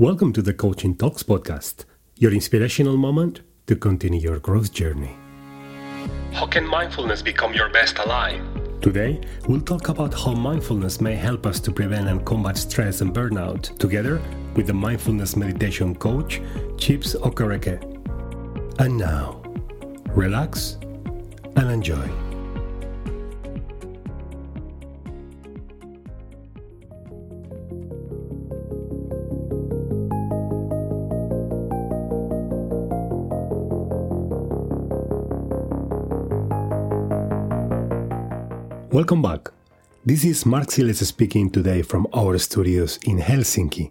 Welcome to the Coaching Talks podcast, your inspirational moment to continue your growth journey. How can mindfulness become your best ally? Today, we'll talk about how mindfulness may help us to prevent and combat stress and burnout, together with the mindfulness meditation coach, Chips Okereke. And now, relax and enjoy. Welcome back. This is Mark Siles speaking today from our studios in Helsinki.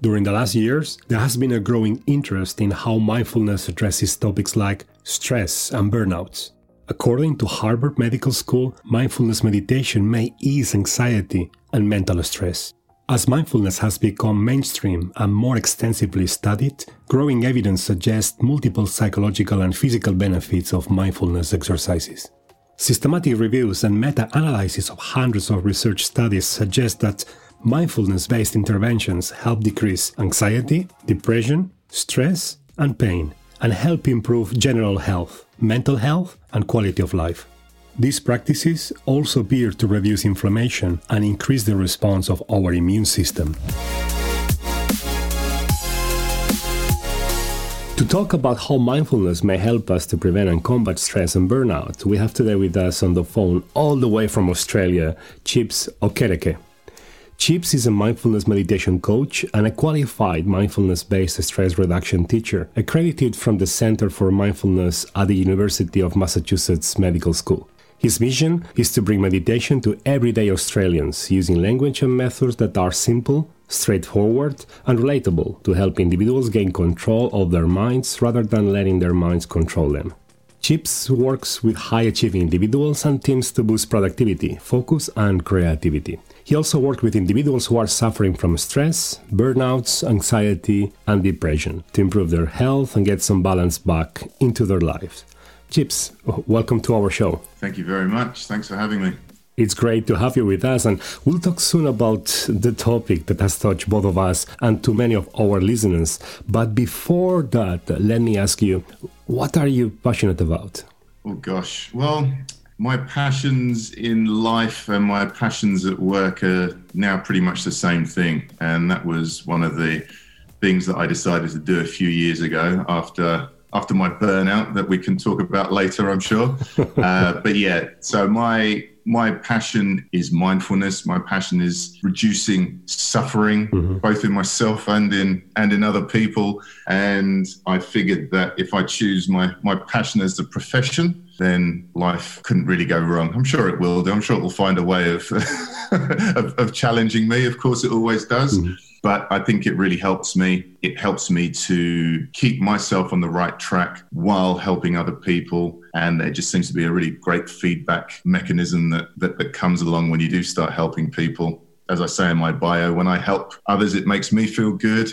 During the last years, there has been a growing interest in how mindfulness addresses topics like stress and burnouts. According to Harvard Medical School, mindfulness meditation may ease anxiety and mental stress. As mindfulness has become mainstream and more extensively studied, growing evidence suggests multiple psychological and physical benefits of mindfulness exercises. Systematic reviews and meta analyses of hundreds of research studies suggest that mindfulness based interventions help decrease anxiety, depression, stress, and pain, and help improve general health, mental health, and quality of life. These practices also appear to reduce inflammation and increase the response of our immune system. To talk about how mindfulness may help us to prevent and combat stress and burnout, we have today with us on the phone, all the way from Australia, Chips Okereke. Chips is a mindfulness meditation coach and a qualified mindfulness based stress reduction teacher, accredited from the Center for Mindfulness at the University of Massachusetts Medical School. His vision is to bring meditation to everyday Australians using language and methods that are simple, straightforward, and relatable to help individuals gain control of their minds rather than letting their minds control them. Chips works with high achieving individuals and teams to boost productivity, focus, and creativity. He also worked with individuals who are suffering from stress, burnouts, anxiety, and depression to improve their health and get some balance back into their lives. Chips, welcome to our show. Thank you very much. Thanks for having me. It's great to have you with us, and we'll talk soon about the topic that has touched both of us and to many of our listeners. But before that, let me ask you what are you passionate about? Oh, gosh. Well, my passions in life and my passions at work are now pretty much the same thing. And that was one of the things that I decided to do a few years ago after after my burnout that we can talk about later, I'm sure. uh, but yeah, so my my passion is mindfulness. My passion is reducing suffering, mm-hmm. both in myself and in and in other people. And I figured that if I choose my my passion as a profession, then life couldn't really go wrong. I'm sure it will do. I'm sure it will find a way of of, of, challenging me. Of course, it always does. Mm-hmm but I think it really helps me. It helps me to keep myself on the right track while helping other people. And it just seems to be a really great feedback mechanism that, that, that comes along when you do start helping people. As I say in my bio, when I help others, it makes me feel good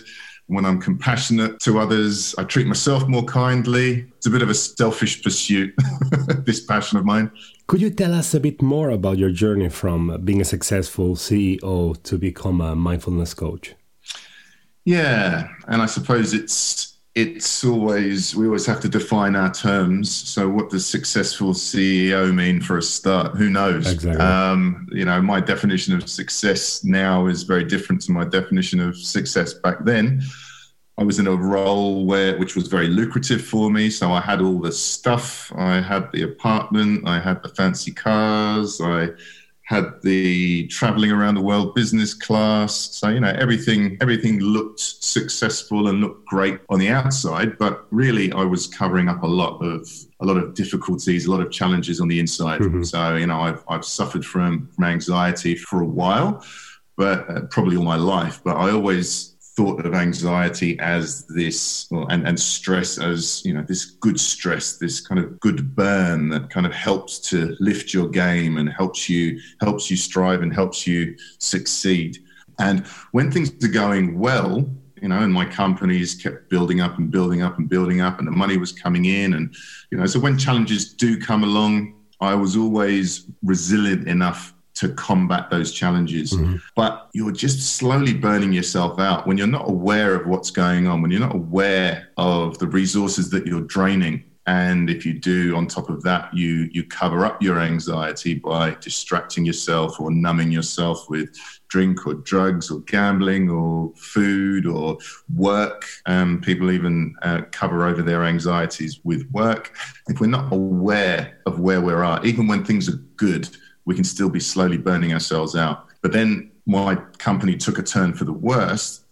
when I'm compassionate to others, I treat myself more kindly. It's a bit of a selfish pursuit, this passion of mine. Could you tell us a bit more about your journey from being a successful CEO to become a mindfulness coach? Yeah, and I suppose it's it's always we always have to define our terms. So, what does successful CEO mean for a start? Who knows? Exactly. Um, you know, my definition of success now is very different to my definition of success back then. I was in a role where which was very lucrative for me. So I had all the stuff. I had the apartment. I had the fancy cars. I had the traveling around the world business class. So, you know, everything everything looked successful and looked great on the outside, but really I was covering up a lot of a lot of difficulties, a lot of challenges on the inside. Mm-hmm. So, you know, I've I've suffered from, from anxiety for a while, but uh, probably all my life, but I always thought of anxiety as this well, and, and stress as you know this good stress this kind of good burn that kind of helps to lift your game and helps you helps you strive and helps you succeed. And when things are going well you know and my companies kept building up and building up and building up and the money was coming in and you know so when challenges do come along i was always resilient enough to combat those challenges. Mm-hmm. But you're just slowly burning yourself out when you're not aware of what's going on, when you're not aware of the resources that you're draining. And if you do, on top of that, you you cover up your anxiety by distracting yourself or numbing yourself with drink or drugs or gambling or food or work. Um, people even uh, cover over their anxieties with work. If we're not aware of where we are, even when things are good, we can still be slowly burning ourselves out. But then my company took a turn for the worst.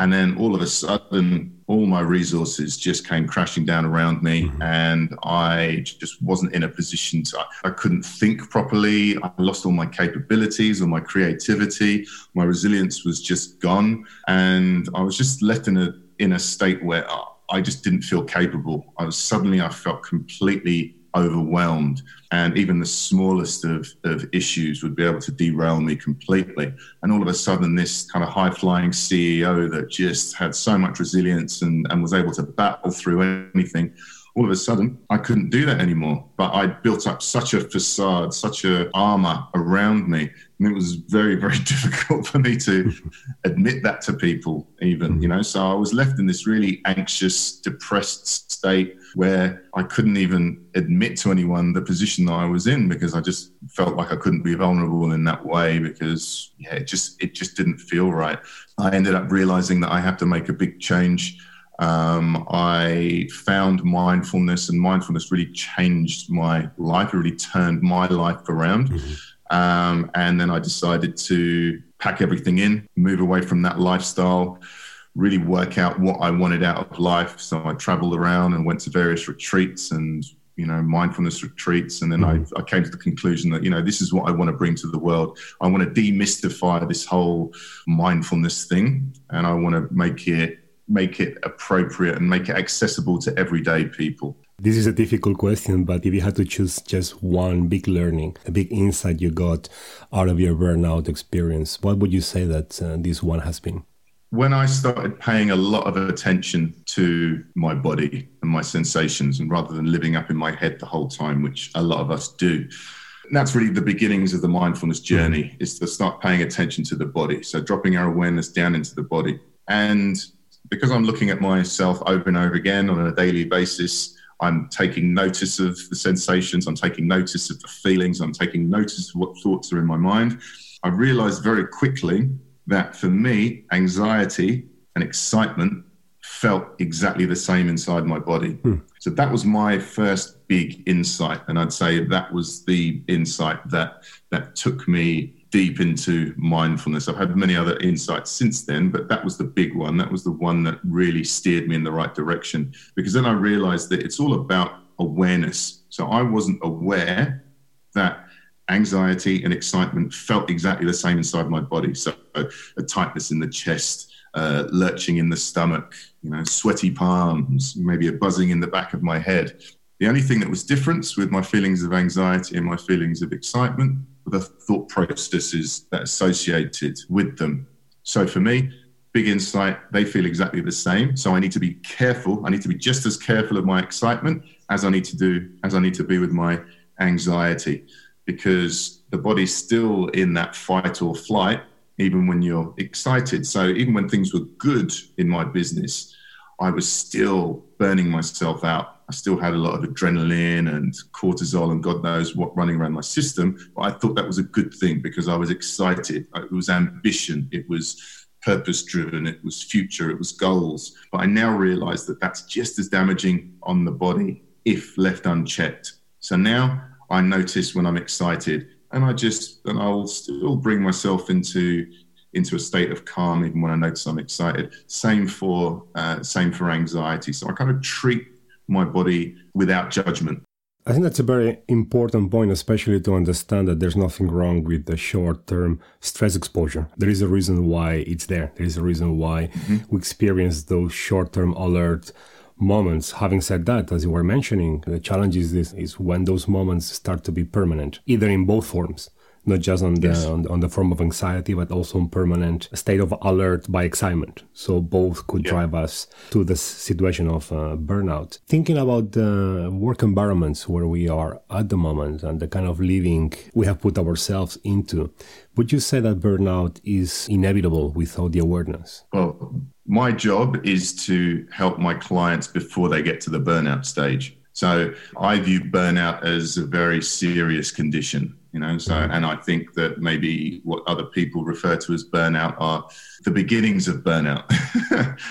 And then all of a sudden, all my resources just came crashing down around me. Mm-hmm. And I just wasn't in a position to, I couldn't think properly. I lost all my capabilities, all my creativity. My resilience was just gone. And I was just left in a, in a state where I just didn't feel capable. I was suddenly, I felt completely overwhelmed and even the smallest of, of issues would be able to derail me completely. And all of a sudden this kind of high flying ceo that just had so much resilience and, and was able to battle through anything all of a sudden I couldn't do that anymore. But I built up such a facade, such a armor around me. And it was very, very difficult for me to admit that to people, even, you know. So I was left in this really anxious, depressed state where I couldn't even admit to anyone the position that I was in because I just felt like I couldn't be vulnerable in that way because yeah, it just it just didn't feel right. I ended up realizing that I had to make a big change um, I found mindfulness, and mindfulness really changed my life. It really turned my life around. Mm-hmm. Um, and then I decided to pack everything in, move away from that lifestyle, really work out what I wanted out of life. So I traveled around and went to various retreats and you know mindfulness retreats and then mm-hmm. I, I, came to the conclusion that you know this is what i want to bring to the world i want to demystify this whole mindfulness thing and i want to make it make it appropriate and make it accessible to everyday people? This is a difficult question, but if you had to choose just one big learning, a big insight you got out of your burnout experience, what would you say that uh, this one has been? When I started paying a lot of attention to my body and my sensations, and rather than living up in my head the whole time, which a lot of us do, that's really the beginnings of the mindfulness journey is to start paying attention to the body. So dropping our awareness down into the body. And because I'm looking at myself over and over again on a daily basis, I'm taking notice of the sensations, I'm taking notice of the feelings, I'm taking notice of what thoughts are in my mind. I realized very quickly that for me, anxiety and excitement felt exactly the same inside my body. Hmm. So that was my first big insight. And I'd say that was the insight that that took me deep into mindfulness. I've had many other insights since then, but that was the big one. That was the one that really steered me in the right direction because then I realized that it's all about awareness. So I wasn't aware that anxiety and excitement felt exactly the same inside my body. So a tightness in the chest, uh, lurching in the stomach, you know, sweaty palms, maybe a buzzing in the back of my head. The only thing that was different with my feelings of anxiety and my feelings of excitement the thought processes that associated with them. So for me, big insight, they feel exactly the same. So I need to be careful. I need to be just as careful of my excitement as I need to do, as I need to be with my anxiety, because the body's still in that fight or flight, even when you're excited. So even when things were good in my business, I was still burning myself out I still had a lot of adrenaline and cortisol and God knows what running around my system. But I thought that was a good thing because I was excited. It was ambition. It was purpose driven. It was future. It was goals. But I now realize that that's just as damaging on the body if left unchecked. So now I notice when I'm excited and I just, and I'll still bring myself into into a state of calm even when I notice I'm excited. Same for uh, same for anxiety. So I kind of treat my body without judgment. I think that's a very important point, especially to understand that there's nothing wrong with the short term stress exposure. There is a reason why it's there. There is a reason why mm-hmm. we experience those short term alert moments. Having said that, as you were mentioning, the challenge is this is when those moments start to be permanent, either in both forms not just on the yes. on, on, the form of anxiety, but also on permanent state of alert by excitement. So both could yeah. drive us to this situation of uh, burnout. Thinking about the work environments where we are at the moment and the kind of living we have put ourselves into, would you say that burnout is inevitable without the awareness? Well, my job is to help my clients before they get to the burnout stage. So I view burnout as a very serious condition, you know. So, mm-hmm. and I think that maybe what other people refer to as burnout are the beginnings of burnout.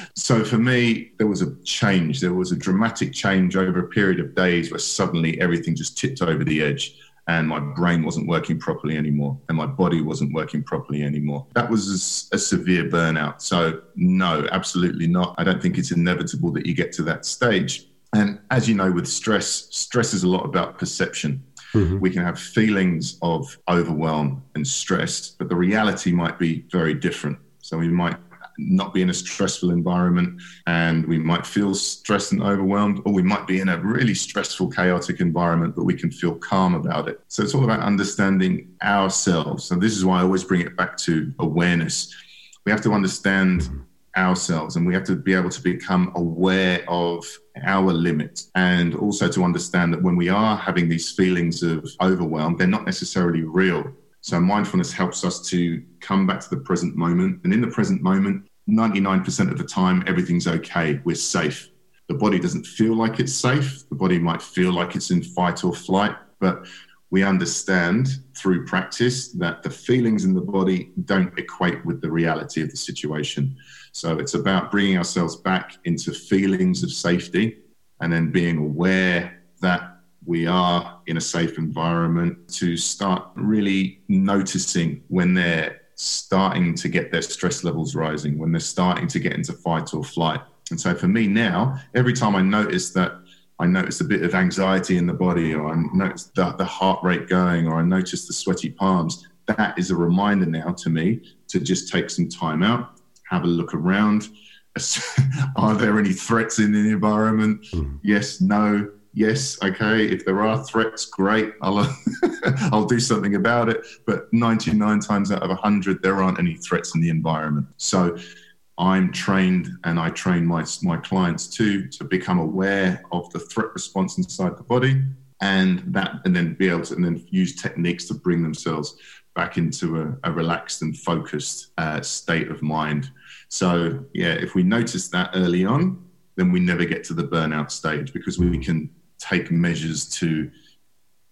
so for me, there was a change. There was a dramatic change over a period of days where suddenly everything just tipped over the edge and my brain wasn't working properly anymore and my body wasn't working properly anymore. That was a, a, severe burnout. So, no, absolutely not. I don't think it's inevitable that you get to that stage. And as you know, with stress, stress is a lot about perception. Mm-hmm. We can have feelings of overwhelm and stress, but the reality might be very different. So we might not be in a stressful environment and we might feel stressed and overwhelmed, or we might be in a really stressful, chaotic environment, but we can feel calm about it. So it's all about understanding ourselves. And this is why I always bring it back to awareness. We have to understand ourselves and we have to be able to become aware of our limits and also to understand that when we are having these feelings of overwhelm, they're not necessarily real. So mindfulness helps us to come back to the present moment. And in the present moment, 99% of the time, everything's okay. We're safe. The body doesn't feel like it's safe. The body might feel like it's in fight or flight, but we understand through practice that the feelings in the body don't equate with the reality of the situation. So it's about bringing ourselves back into feelings of safety and then being aware that we are in a safe environment to start really noticing when they're starting to get their stress levels rising, when they're starting to get into fight or flight. And so for me now, every time I notice that I notice a bit of anxiety in the body, or I notice the, the heart rate going, or I notice the sweaty palms. That is a reminder now to me to just take some time out, have a look around. Are there any threats in the environment? Mm. Yes, no. Yes, okay. If there are threats, great. I'll I'll do something about it. But 99 times out of 100, there aren't any threats in the environment. So I'm trained and I train my, my clients too to become aware of the threat response inside the body and that and then be able to and then use techniques to bring themselves back into a, a relaxed and focused uh, state of mind. So yeah, if we notice that early on, then we never get to the burnout stage because we can take measures to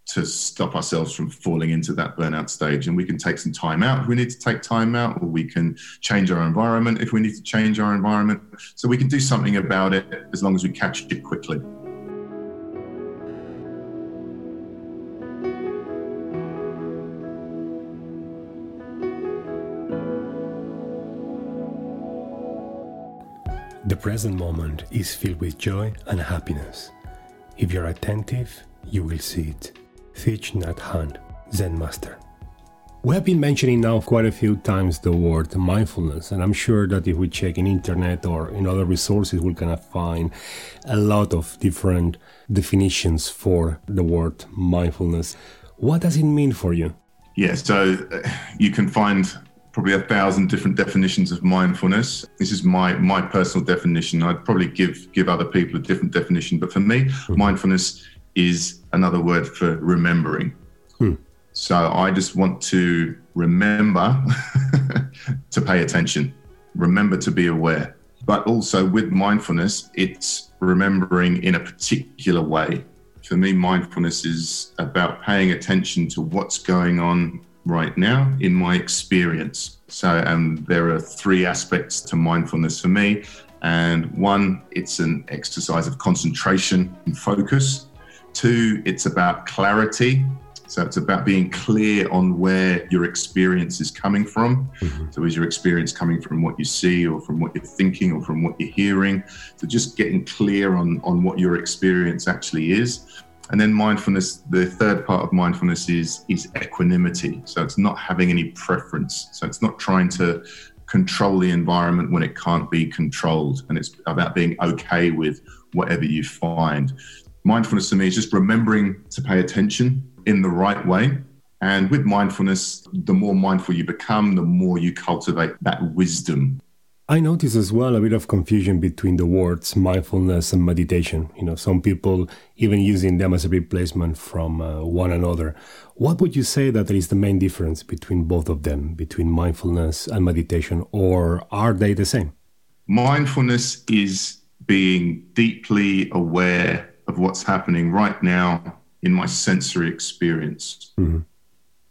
to stop ourselves from falling into that burnout stage. And we can take some time out if we need to take time out, or we can change our environment if we need to change our environment. So we can do something about it as long as we catch it quickly. The present moment is filled with joy and happiness. If you're attentive, you will see it. Thich Nhat Hanh, Zen Master. We have been mentioning now quite a few times the word mindfulness, and I'm sure that if we check in internet or in other resources, we're gonna find a lot of different definitions for the word mindfulness. What does it mean for you? Yeah, so uh, you can find probably a thousand different definitions of mindfulness. This is my my personal definition. I'd probably give give other people a different definition, but for me, mm-hmm. mindfulness is another word for remembering. Hmm. So I just want to remember to pay attention, remember to be aware. But also with mindfulness, it's remembering in a particular way. For me, mindfulness is about paying attention to what's going on right now in my experience. So, um, there are three aspects to mindfulness for me. And one, it's an exercise of concentration and focus. Two, it's about clarity. So it's about being clear on where your experience is coming from. Mm-hmm. So is your experience coming from what you see or from what you're thinking or from what you're hearing? So just getting clear on, on what your experience actually is. And then mindfulness, the third part of mindfulness is is equanimity. So it's not having any preference. So it's not trying to control the environment when it can't be controlled. And it's about being okay with whatever you find mindfulness to me is just remembering to pay attention in the right way And with mindfulness, the more mindful you become, the more you cultivate that wisdom. I notice as well a bit of confusion between the words mindfulness and meditation. You know, some people even using them as a replacement from uh, one another. What would you say that is the main difference between both of them, between mindfulness and meditation, or are they the same? Mindfulness is being deeply aware of what's happening right now in my sensory experience. Mm-hmm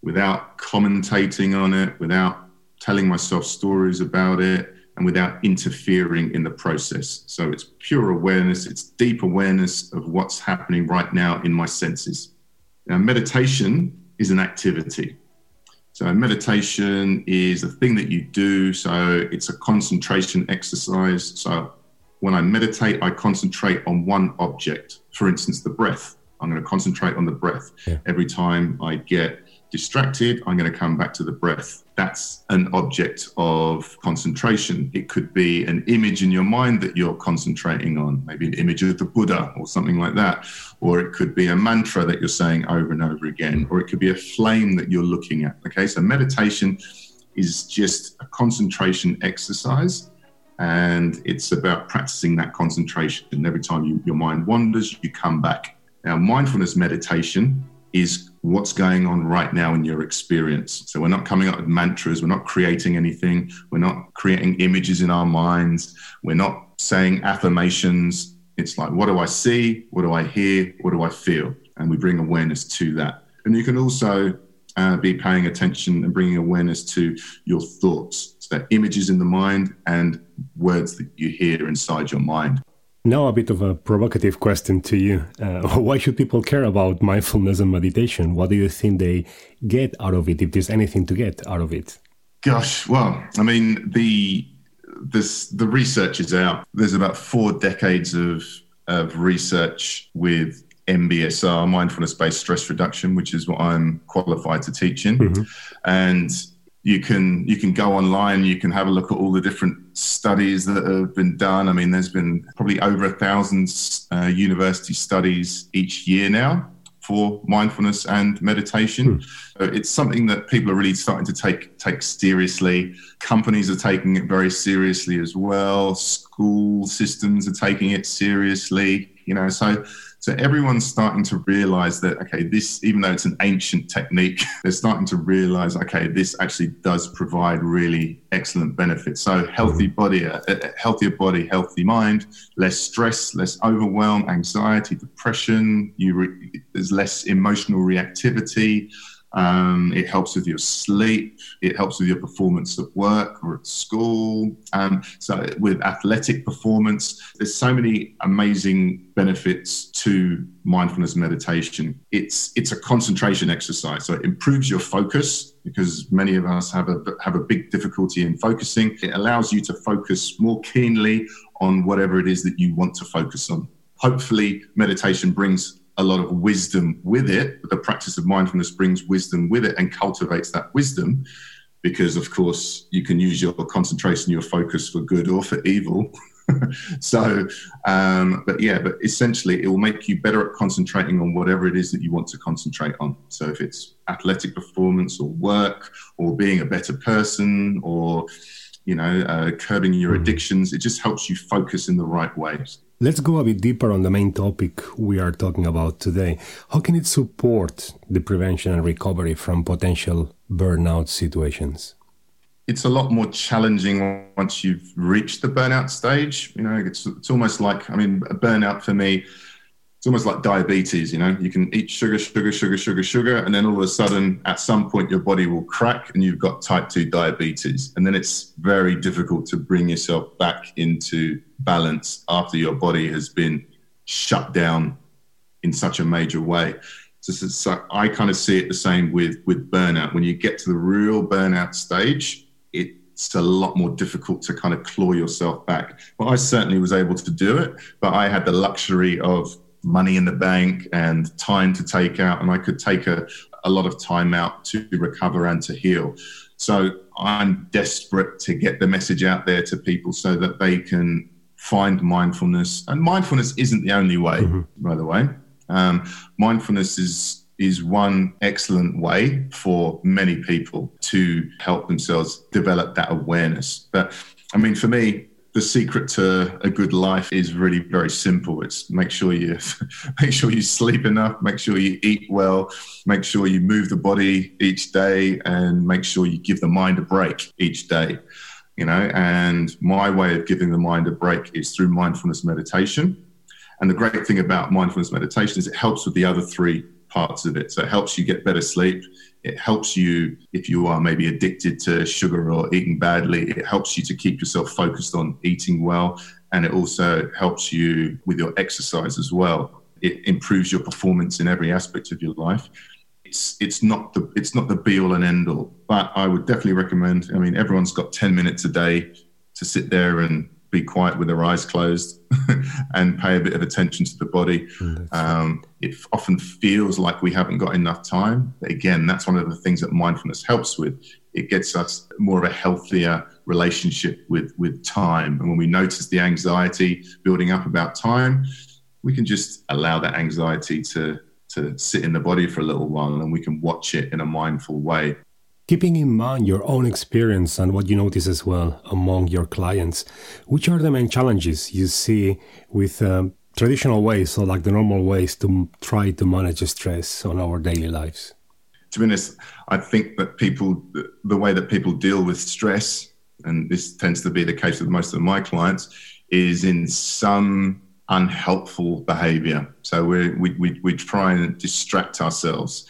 without commentating on it, without telling myself stories about it, and without interfering in the process. So it's pure awareness, it's deep awareness of what's happening right now in my senses. Now, meditation is an activity. So, meditation is a thing that you do. So, it's a concentration exercise. So, when I meditate, I concentrate on one object. For instance, the breath. I'm going to concentrate on the breath. Yeah. Every time I get distracted, I'm going to come back to the breath. That's an object of concentration. It could be an image in your mind that you're concentrating on, maybe an image of the Buddha or something like that. Or it could be a mantra that you're saying over and over again, or it could be a flame that you're looking at. Okay, so meditation is just a concentration exercise and it's about practicing that concentration. And every time you, your mind wanders, you come back. Now, mindfulness meditation is what's going on right now in your experience. So we're not coming up with mantras, we're not creating anything, we're not creating images in our minds, we're not saying affirmations. It's like, what do I see? What do I hear? What do I feel? And we bring awareness to that. And you can also uh, be paying attention and bringing awareness to your thoughts. So that images in the mind and words that you hear inside your mind. Now, a bit of a provocative question to you. Uh, why should people care about mindfulness and meditation? What do you think they get out of it, if there's anything to get out of it? Gosh, well, I mean, the this the research is out. There's about four decades of of research with MBSR, mindfulness based stress reduction, which is what I'm qualified to teach in, mm-hmm. and you can you can go online you can have a look at all the different studies that have been done i mean there's been probably over a thousand uh, university studies each year now for mindfulness and meditation. Hmm. it's something that people are really starting to take take seriously. Companies are taking it very seriously as well. School systems are taking it seriously. You know, so so everyone's starting to realize that, okay, this, even though it's an ancient technique, they're starting to realize, okay, this actually does provide really excellent benefits. So healthy mm-hmm. body, a, a healthier body, healthy mind, less stress, less overwhelm, anxiety, depression. You re- there's less emotional reactivity. Um, it helps with your sleep. It helps with your performance at work or at school. Um, so, with athletic performance, there's so many amazing benefits to mindfulness meditation. It's it's a concentration exercise, so it improves your focus because many of us have a have a big difficulty in focusing. It allows you to focus more keenly on whatever it is that you want to focus on. Hopefully, meditation brings a lot of wisdom with it. The practice of mindfulness brings wisdom with it and cultivates that wisdom because, of course, you can use your concentration, your focus for good or for evil. so, um, but yeah, but essentially, it will make you better at concentrating on whatever it is that you want to concentrate on. So, if it's athletic performance or work or being a better person or you know, uh, curbing your hmm. addictions. It just helps you focus in the right ways. Let's go a bit deeper on the main topic we are talking about today. How can it support the prevention and recovery from potential burnout situations? It's a lot more challenging once you've reached the burnout stage. You know, it's, it's almost like, I mean, a burnout for me it's almost like diabetes, you know, you can eat sugar, sugar, sugar, sugar, sugar, and then all of a sudden, at some point, your body will crack and you've got type 2 diabetes. And then it's very difficult to bring yourself back into balance after your body has been shut down in such a major way. So, so I kind of see it the same with, with burnout. When you get to the real burnout stage, it's a lot more difficult to kind of claw yourself back. Well, I certainly was able to do it, but I had the luxury of money in the bank and time to take out, and I could take a, a lot of time out to recover and to heal. So I'm desperate to get the message out there to people so that they can find mindfulness. And mindfulness isn't the only way, mm-hmm. by the way. Um, mindfulness is is one excellent way for many people to help themselves develop that awareness. But I mean, for me, the secret to a good life is really very simple. It's make sure you make sure you sleep enough, make sure you eat well, make sure you move the body each day, and make sure you give the mind a break each day. You know, and my way of giving the mind a break is through mindfulness meditation. And the great thing about mindfulness meditation is it helps with the other three parts of it. So it helps you get better sleep. It helps you if you are maybe addicted to sugar or eating badly. It helps you to keep yourself focused on eating well. And it also helps you with your exercise as well. It improves your performance in every aspect of your life. It's, it's not the it's not the be all and end all, but I would definitely recommend. I mean, everyone's got ten minutes a day to sit there and be quiet with their eyes closed and pay a bit of attention to the body. Mm, um, it often feels like we haven't got enough time. But again, that's one of the things that mindfulness helps with. It gets us more of a healthier relationship with, with time. And when we notice the anxiety building up about time, we can just allow that anxiety to, to sit in the body for a little while and we can watch it in a mindful way. Keeping in mind your own experience and what you notice as well among your clients, which are the main challenges you see with um, traditional ways, so like the normal ways to try to manage stress on our daily lives? To be honest, I think that people, the way that people deal with stress, and this tends to be the case with most of my clients, is in some unhelpful behavior. So we we, we try and distract ourselves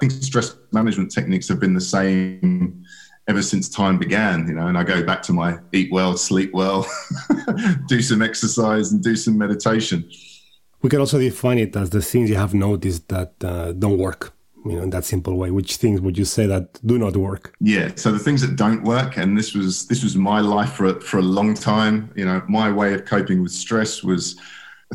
think stress management techniques have been the same ever since time began, you know, and I go back to my eat well, sleep well, do some exercise and do some meditation. We can also define it as the things you have noticed that uh, don't work, you know, in that simple way. Which things would you say that do not work? Yeah, so the things that don't work, and this was this was my life for for a long time. You know, my way of coping with stress was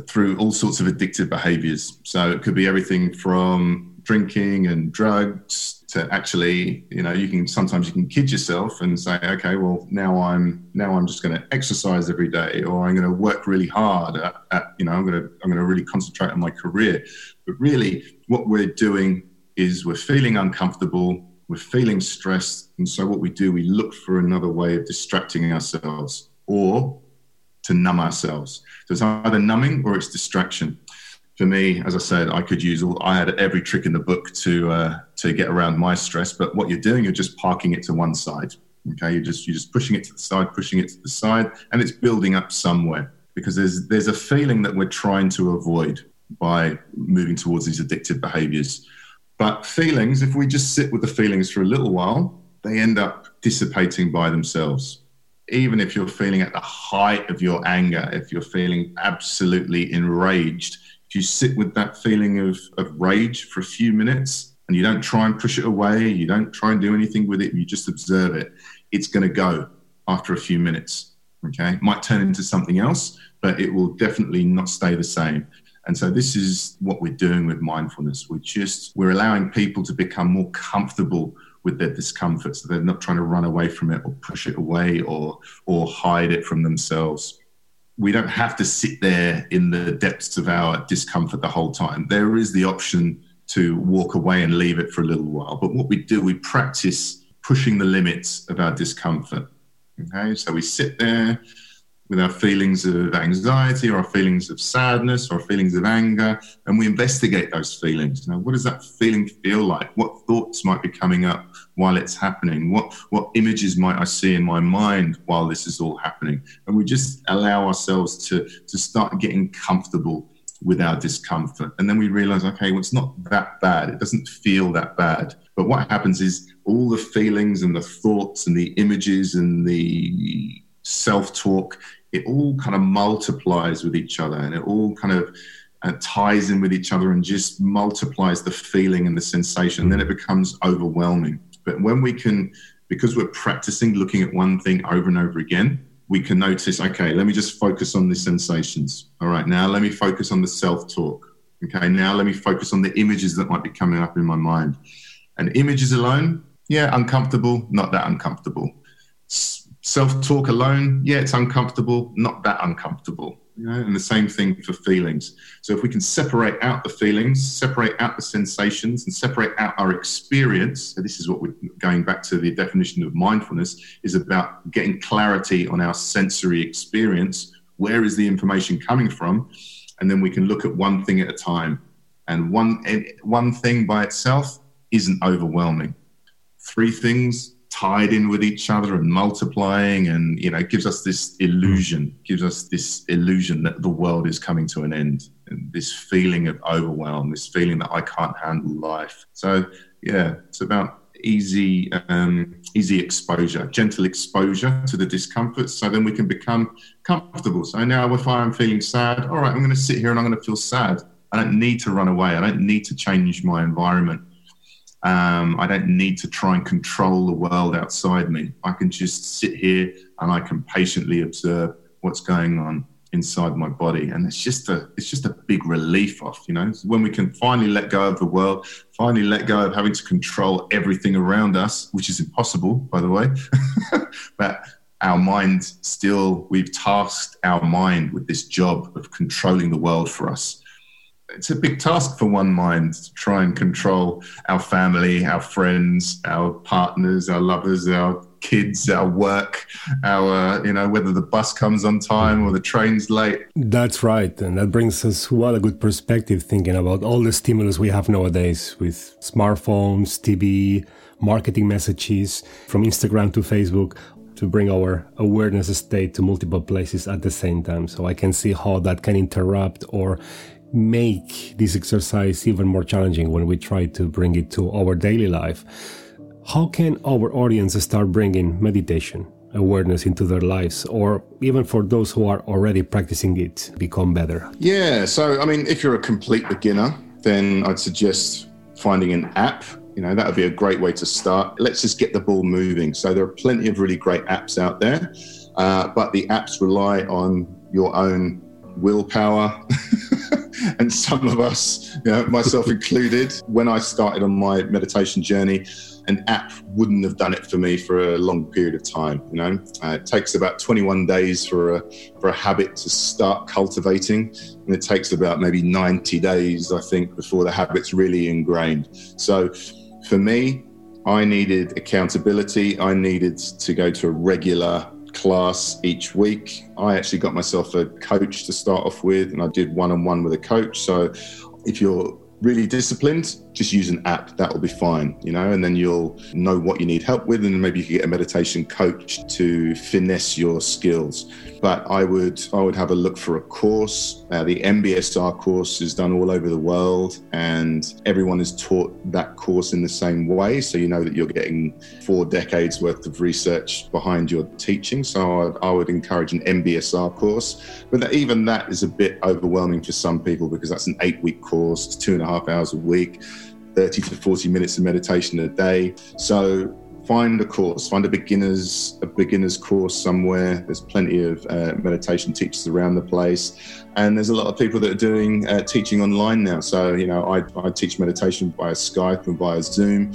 through all sorts of addictive behaviors. So it could be everything from drinking and drugs to actually you know you can sometimes you can kid yourself and say okay well now i'm now i'm just going to exercise every day or i'm going to work really hard at, at, you know i'm going to i'm going to really concentrate on my career. But really what we're doing is we're feeling uncomfortable we're feeling stressed and so what we do we look for another way of distracting ourselves or to numb ourselves. So it's either numbing or it's distraction for me, as I said, I could use all. I had every trick in the book to uh, to get around my stress. But what you're doing, you're just parking it to one side. Okay, you're just you're just pushing it to the side, pushing it to the side, and it's building up somewhere because there's there's a feeling that we're trying to avoid by moving towards these addictive behaviors. But feelings, if we just sit with the feelings for a little while, they end up dissipating by themselves. Even if you're feeling at the height of your anger, if you're feeling absolutely enraged, you sit with that feeling of, of rage for a few minutes and you don't try and push it away, you don't try and do anything with it, you just observe it, it's going to go after a few minutes. Okay. Might turn into something else, but it will definitely not stay the same. And so this is what we're doing with mindfulness. We're just we're allowing people to become more comfortable with their discomfort so they're not trying to run away from it or push it away or or hide it from themselves we don't have to sit there in the depths of our discomfort the whole time. There is the option to walk away and leave it for a little while. But what we do, we practice pushing the limits of our discomfort. Okay, so we sit there with our feelings of anxiety or our feelings of sadness or feelings of anger, and we investigate those feelings. Now, what does that feeling feel like? What thoughts might be coming up while it's happening? What what images might I see in my mind while this is all happening? And we just allow ourselves to to start getting comfortable with our discomfort. And then we realize, okay, well, it's not that bad. It doesn't feel that bad. But what happens is all the feelings and the thoughts and the images and the self talk, it all kind of multiplies with each other and it all kind of uh, ties in with each other and just multiplies the feeling and the sensation. And then it becomes overwhelming. But when we can, because we're practicing looking at one thing over and over again, we can notice, okay, let me just focus on the sensations. All right, now let me focus on the self talk. Okay, now let me focus on the images that might be coming up in my mind. And images alone, yeah, uncomfortable, not that uncomfortable. Self talk alone, yeah, it's uncomfortable, not that uncomfortable. You know, and the same thing for feelings. So if we can separate out the feelings, separate out the sensations, and separate out our experience, this is what we're going back to the definition of mindfulness, is about getting clarity on our sensory experience. Where is the information coming from? And then we can look at one thing at a time. And one eh, one thing by itself isn't overwhelming. Three things tied in with each other and multiplying and you know gives us this illusion gives us this illusion that the world is coming to an end. And this feeling of overwhelm this feeling that i can't handle life. So yeah it's about easy um, easy exposure gentle exposure to the discomfort. So then we can become comfortable. So now if i'm feeling sad all right i'm going to sit here and i'm going to feel sad. I don't need to run away. I don't need to change my environment um, I don't need to try and control the world outside me. I can just sit here and I can patiently observe what's going on inside my body, and it's just a it's just a big relief off. You know, when we can finally let go of the world, finally let go of having to control everything around us, which is impossible, by the way. but our mind still we've tasked our mind with this job of controlling the world for us it's a big task for one mind to try and control our family, our friends, our partners, our lovers, our kids, our work, our you know whether the bus comes on time or the train's late. That's right, and that brings us well a good perspective thinking about all the stimulus we have nowadays with smartphones, TV, marketing messages from Instagram to Facebook to bring our awareness state to multiple places at the same time. So I can see how that can interrupt or make this exercise even more challenging when we try to bring it to our daily life. How can our audience start bringing meditation awareness into their lives, or even for those who are already practicing it, become better? Yeah, so I mean, if you're a complete beginner, then I'd suggest finding an app. You know, that would be a great way to start. Let's just get the ball moving. So, there are plenty of really great apps out there, uh, but the apps rely on your own willpower. and some of us, you know, myself included, when I started on my meditation journey, an app wouldn't have done it for me for a long period of time. You know, uh, it takes about 21 days for a for a habit to start cultivating, and it takes about maybe 90 days, I think, before the habit's really ingrained. So, for me, I needed accountability. I needed to go to a regular class each week. I actually got myself a coach to start off with, and I did one on one with a coach. So if you're really disciplined, just use an app. That will be fine, you know, and then you'll know what you need help with, and maybe you can get a meditation coach to finesse your skills. But I would I would have a look for a course. Uh, the MBSR course is done all over the world, and everyone is taught that course in the same way. So you know that you're getting four decades worth of research behind your teaching. So I, I would encourage an MBSR course, but that, even that is a bit overwhelming for some people because that's an eight week course, two and a half hours a week. 30 to 40 minutes of meditation a day. So find a course, find a beginners a beginners course somewhere. There's plenty of uh, meditation teachers around the place, and there's a lot of people that are doing uh, teaching online now. So you know, I, I teach meditation via Skype and via Zoom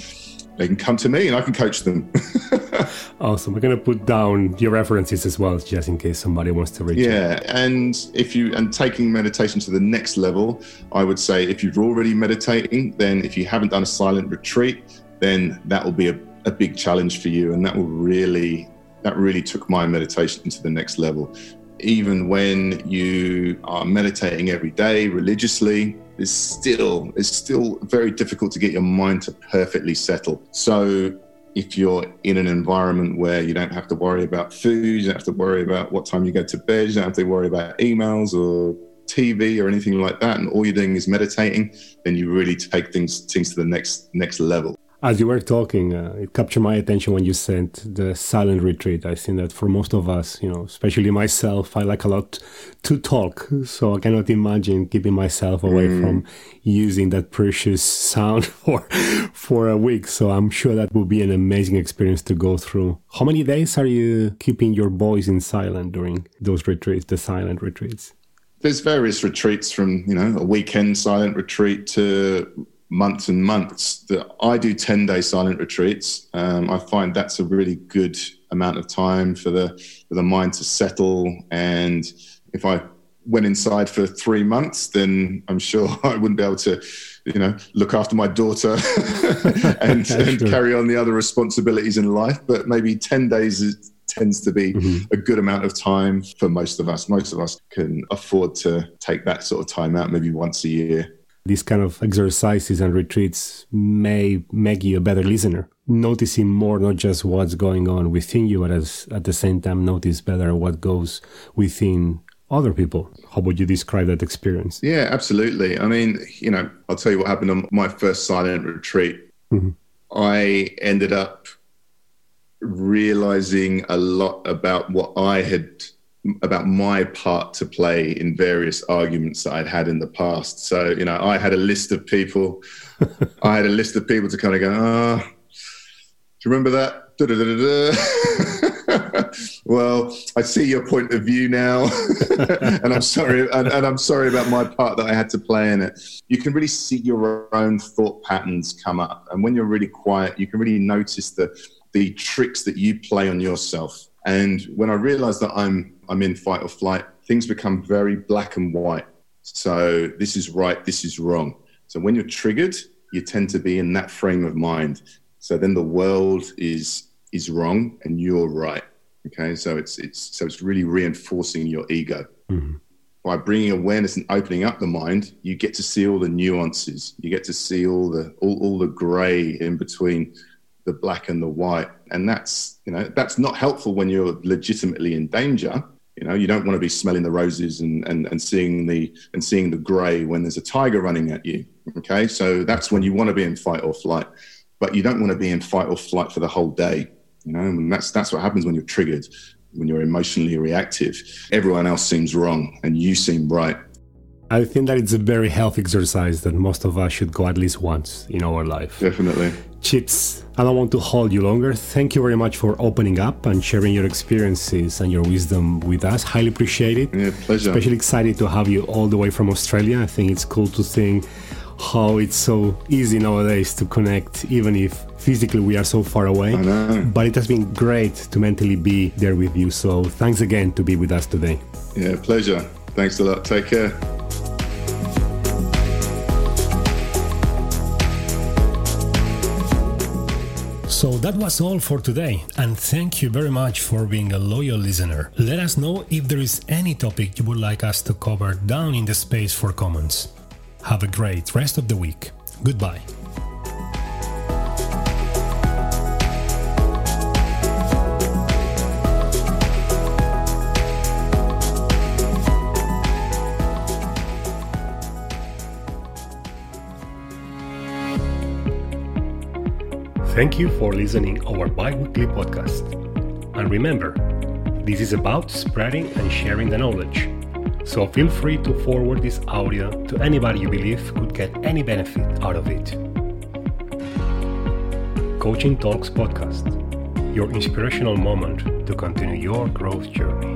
they can come to me and I can coach them. awesome. We're going to put down your references as well, just in case somebody wants to reach Yeah. And if you, and taking meditation to the next level, I would say if you're already meditating, then if you haven't done a silent retreat, then that will be a, a big challenge for you. And that will really, that really took my meditation to the next level. Even when you are meditating every day religiously, it's still it's still very difficult to get your mind to perfectly settle. So if you're in an environment where you don't have to worry about food, you don't have to worry about what time you go to bed, you don't have to worry about emails or TV or anything like that, and all you're doing is meditating, then you really take things things to the next next level. As you were talking, uh, it captured my attention when you said the silent retreat. I think that for most of us, you know, especially myself, I like a lot to talk. So I cannot imagine keeping myself away mm. from using that precious sound for for a week. So I'm sure that will be an amazing experience to go through. How many days are you keeping your voice in silent during those retreats, the silent retreats? There's various retreats from, you know, a weekend silent retreat to months and months. That I do ten day silent retreats. Um, I find that's a really good amount of time for the for the mind to settle. And if I went inside for three months, then I'm sure I wouldn't be able to, you know, look after my daughter and, and carry on the other responsibilities in life. But maybe 10 days is, tends to be mm-hmm. a good amount of time for most of us. Most of us can afford to take that sort of time out maybe once a year. These kind of exercises and retreats may make you a better listener, noticing more not just what's going on within you, but as, at the same time notice better what goes within other people. How would you describe that experience? Yeah, absolutely. I mean, you know, I'll tell you what happened on my first silent retreat. Mm-hmm. I ended up realizing a lot about what I had about my part to play in various arguments that I'd had in the past. So, you know, I had a list of people, I had a list of people to kind of go, ah, oh, do you remember that? well, I see your point of view now, and I'm sorry, and, and, I'm sorry about my part that I had to play in it. You can really see your own thought patterns come up, and when you're really quiet, you can really notice the the tricks that you play on yourself. And when I realize that I'm I'm in fight or flight, things become very black and white. So this is right, this is wrong. So when you're triggered, you tend to be in that frame of mind. So then the world is is wrong and you're right. Okay, so it's it's so it's really reinforcing your ego. Mm-hmm. By bringing awareness and opening up the mind, you get to see all the nuances. You get to see all the all, all the grey in between the black and the white, and that's you know that's not helpful when you're legitimately in danger. You know, you don't want to be smelling the roses and, and, and seeing the and seeing the grey when there's a tiger running at you. Okay, so that's when you want to be in fight or flight, but you don't want to be in fight or flight for the whole day. You know, and that's that's what happens when you're triggered, when you're emotionally reactive. Everyone else seems wrong, and you seem right. I think that it's a very healthy exercise that most of us should go at least once in our life. Definitely. Chips, I don't want to hold you longer. Thank you very much for opening up and sharing your experiences and your wisdom with us. Highly appreciate it. Yeah, pleasure. Especially excited to have you all the way from Australia. I think it's cool to think how it's so easy nowadays to connect, even if physically we are so far away. But it has been great to mentally be there with you. So thanks again to be with us today. Yeah, pleasure. Thanks a lot. Take care. So that was all for today, and thank you very much for being a loyal listener. Let us know if there is any topic you would like us to cover down in the space for comments. Have a great rest of the week. Goodbye. Thank you for listening our bi-weekly podcast. And remember, this is about spreading and sharing the knowledge. So feel free to forward this audio to anybody you believe could get any benefit out of it. Coaching Talks Podcast, your inspirational moment to continue your growth journey.